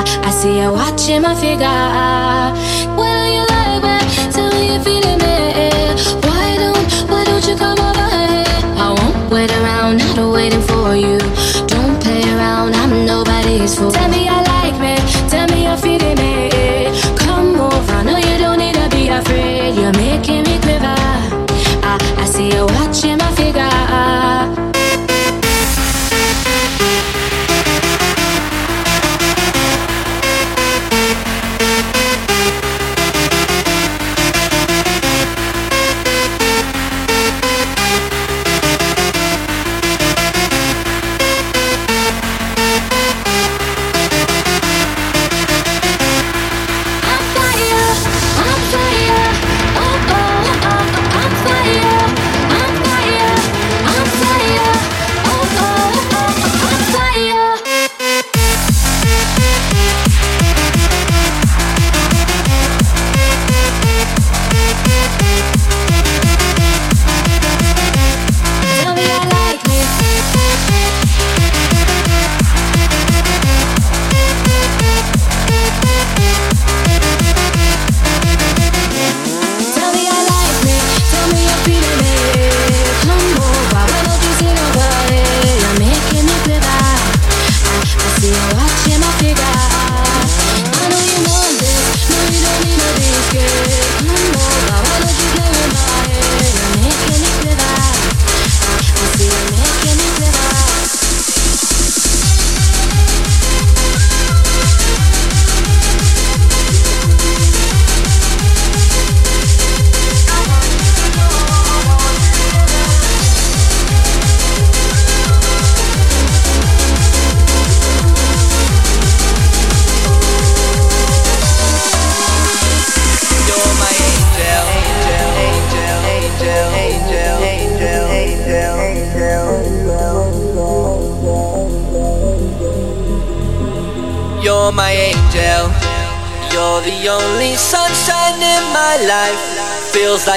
I see you watching my figure. Will you like me? Tell me you're feeling me. Why don't Why don't you come over here? I won't wait around.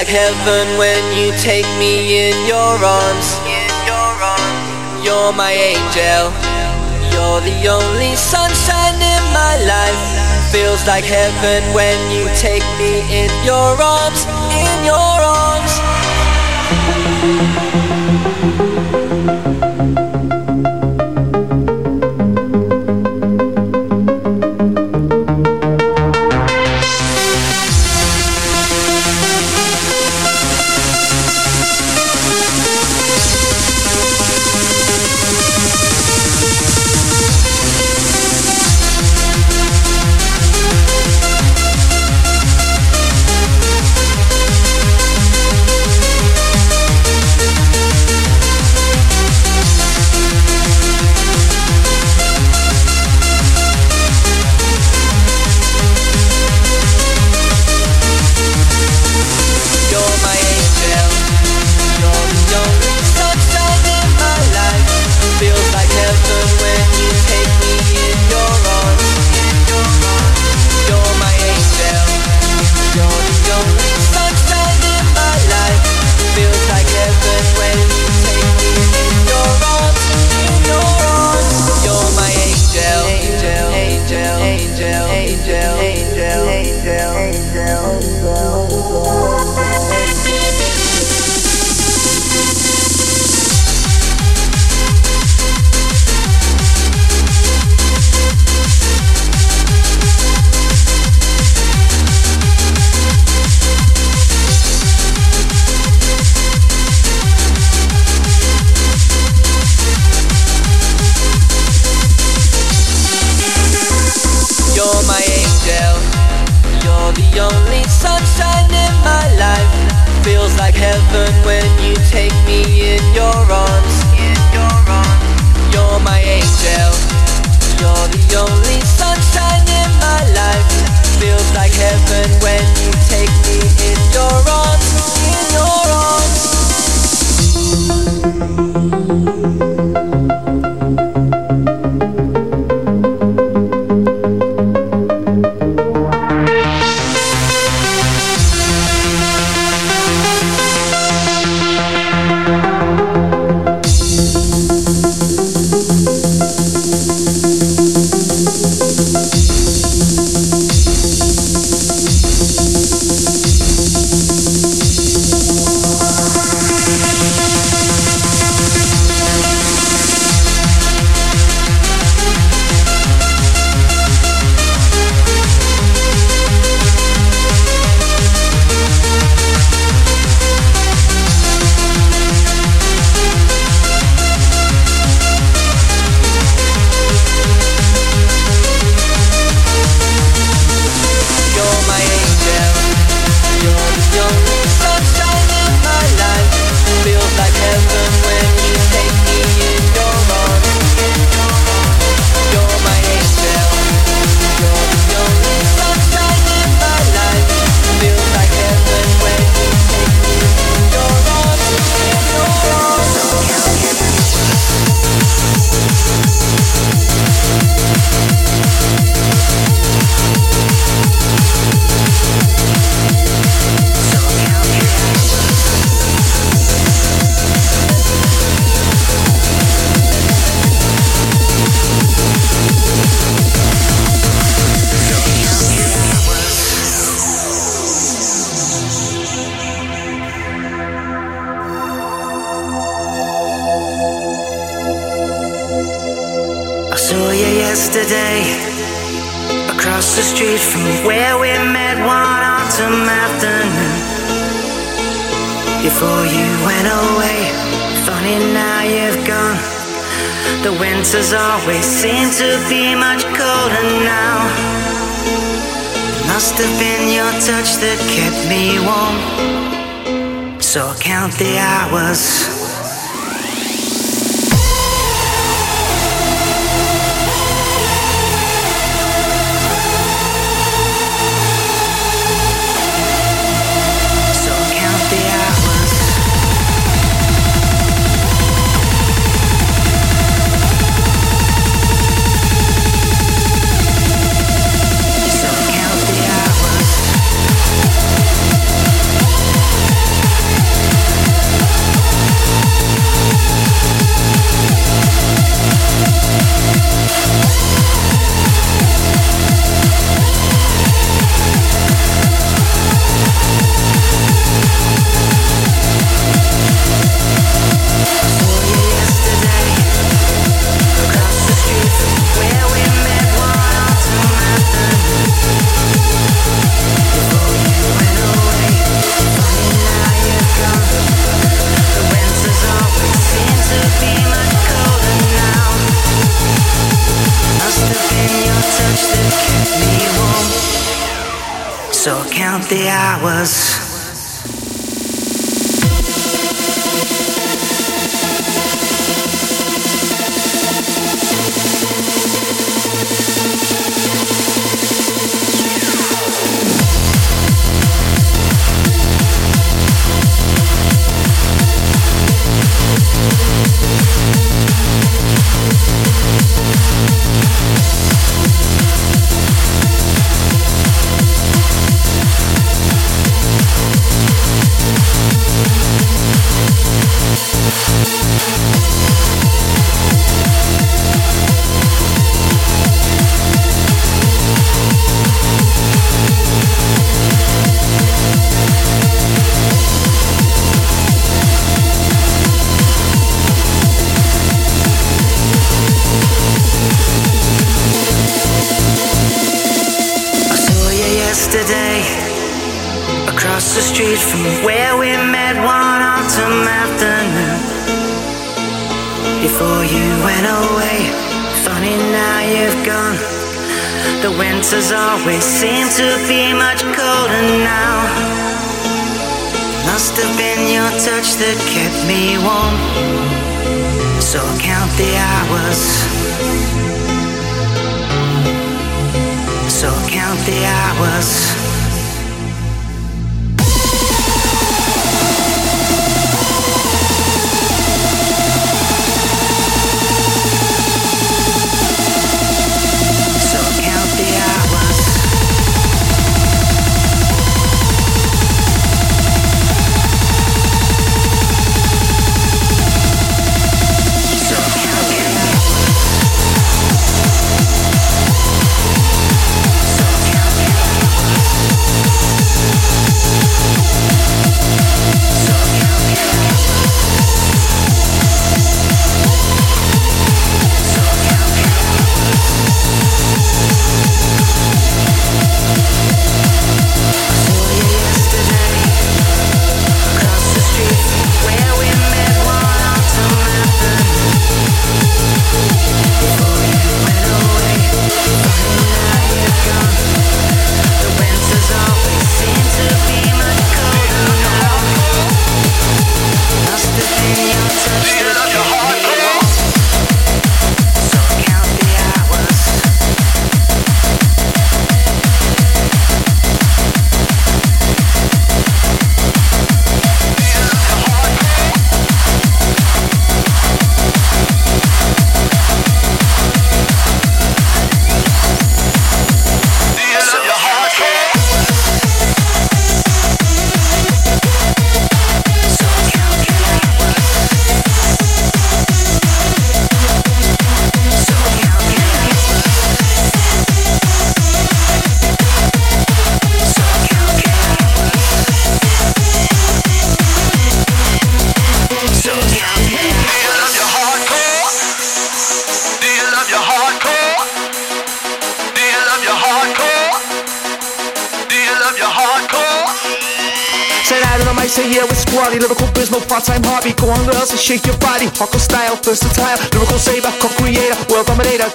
like heaven when you take me in your arms. You're my angel. You're the only sunshine in my life. Feels like heaven when you take me in your arms. In your arms. Always seem to be much colder now. It must have been your touch that kept me warm. So I count the hours. The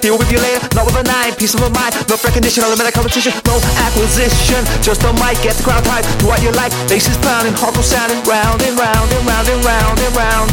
deal with you later Not with a nine, peace of mind No recognition, eliminate competition No acquisition, just a mic Get the crowd hype, do what you like Bass is pounding, hardcore sounding Round and round and round and round and round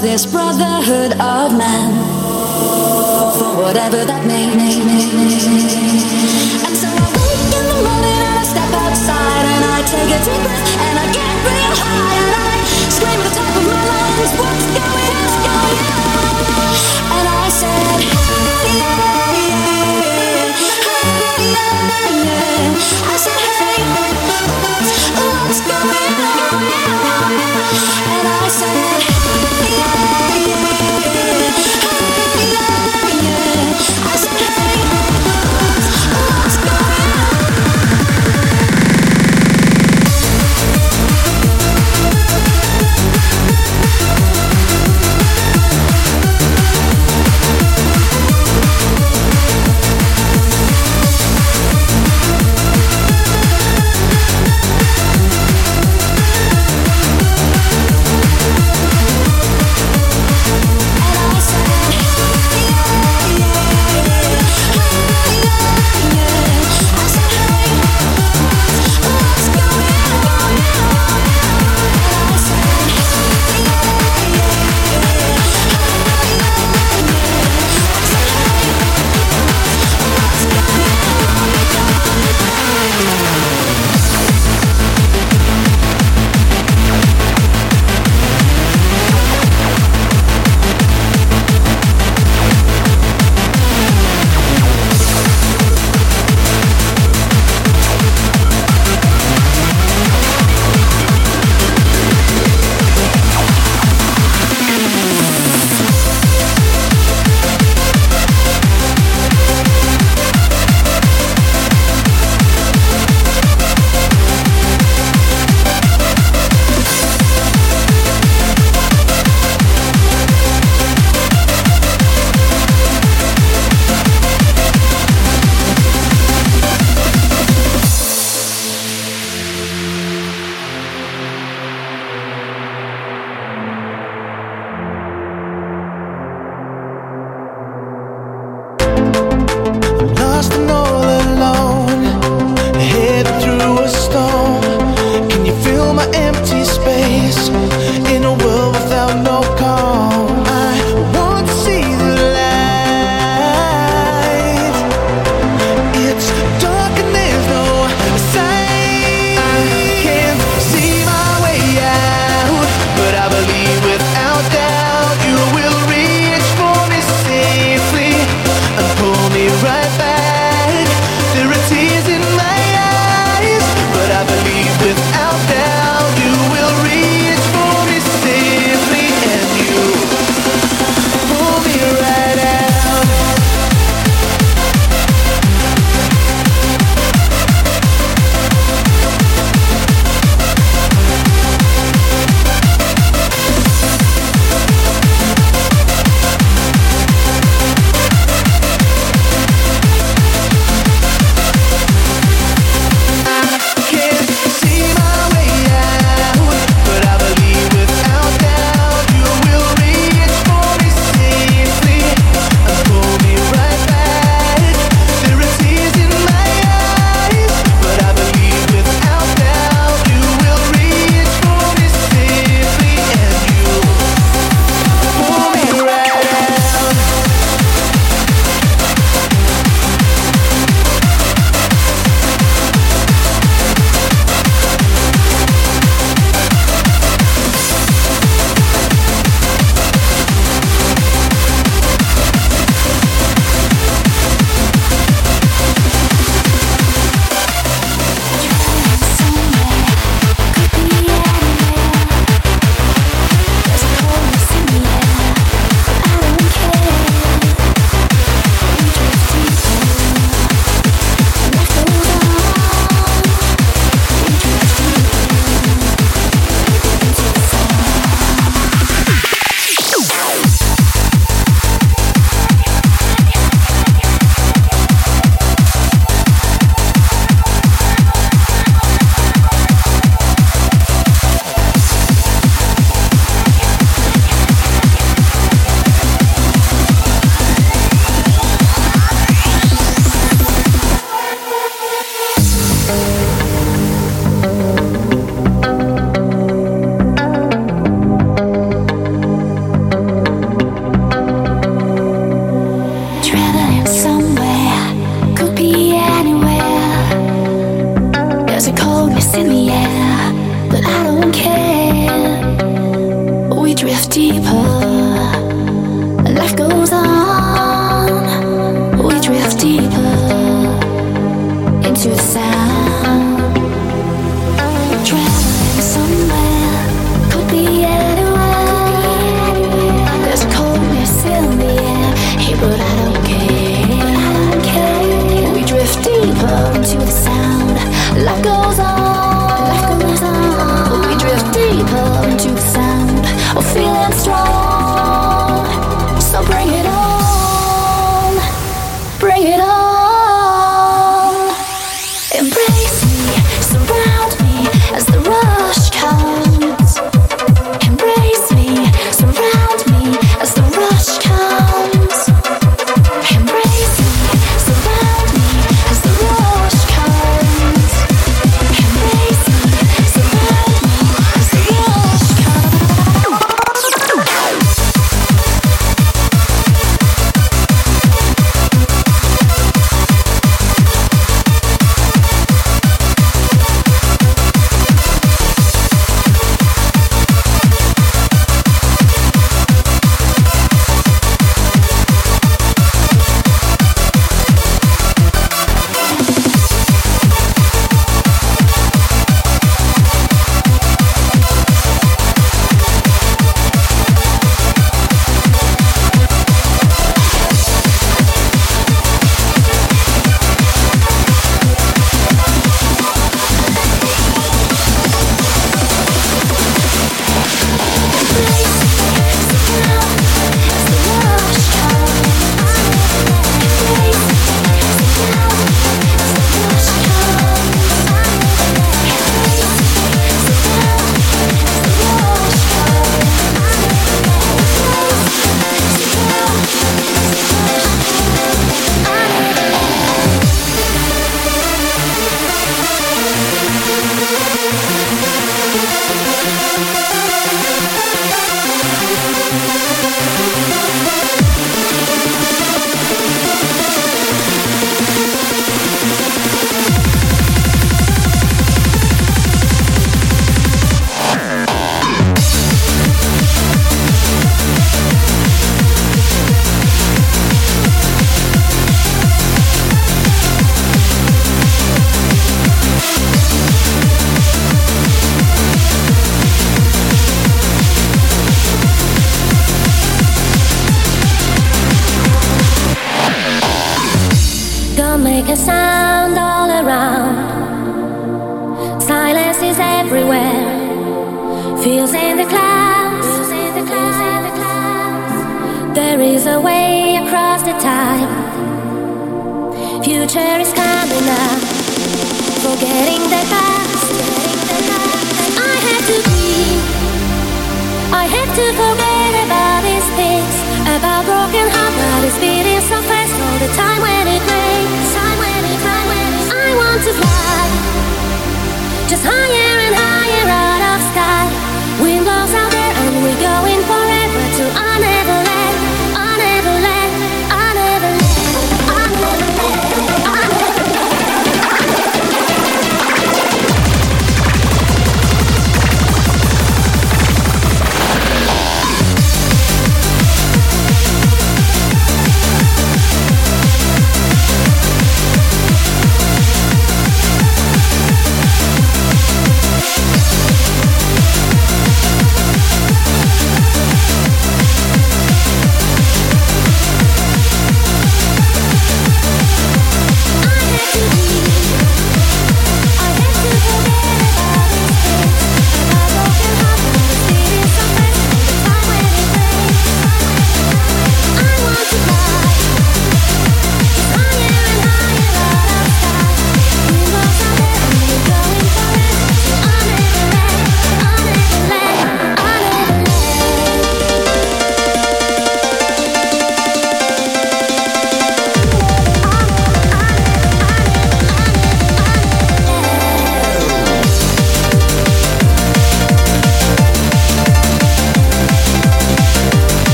this brotherhood of man, for whatever that may mean. And so I wake in the morning and I step outside and I take a deep breath and I get real high and I scream at the top of my lungs, what's going, what's going on? And I said. I said hey what's going And I said,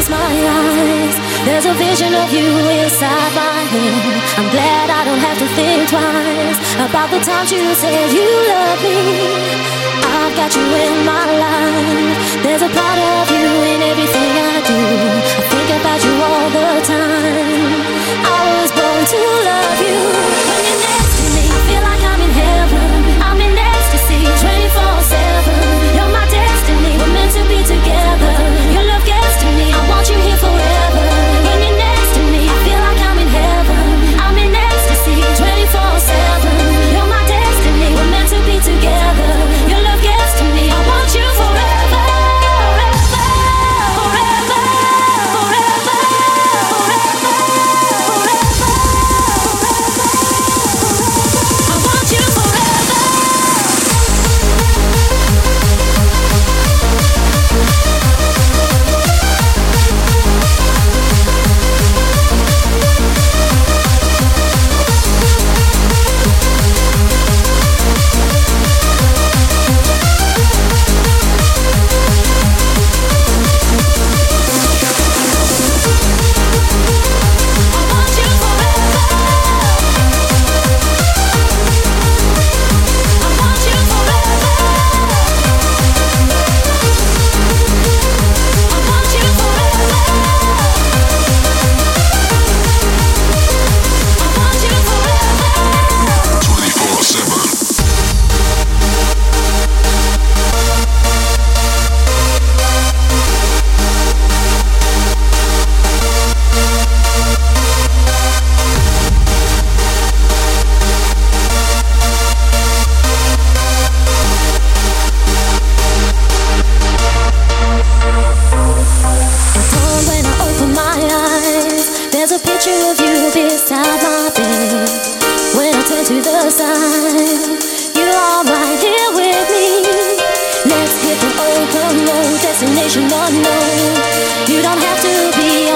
Close my eyes, there's a vision of you inside my head. I'm glad I don't have to think twice about the times you said you love me. I've got you in my life. There's a part of you in everything I do. I think about you all the time. I was born to love you. To the side, you are right here with me. Let's hit the open road, destination unknown. You don't have to be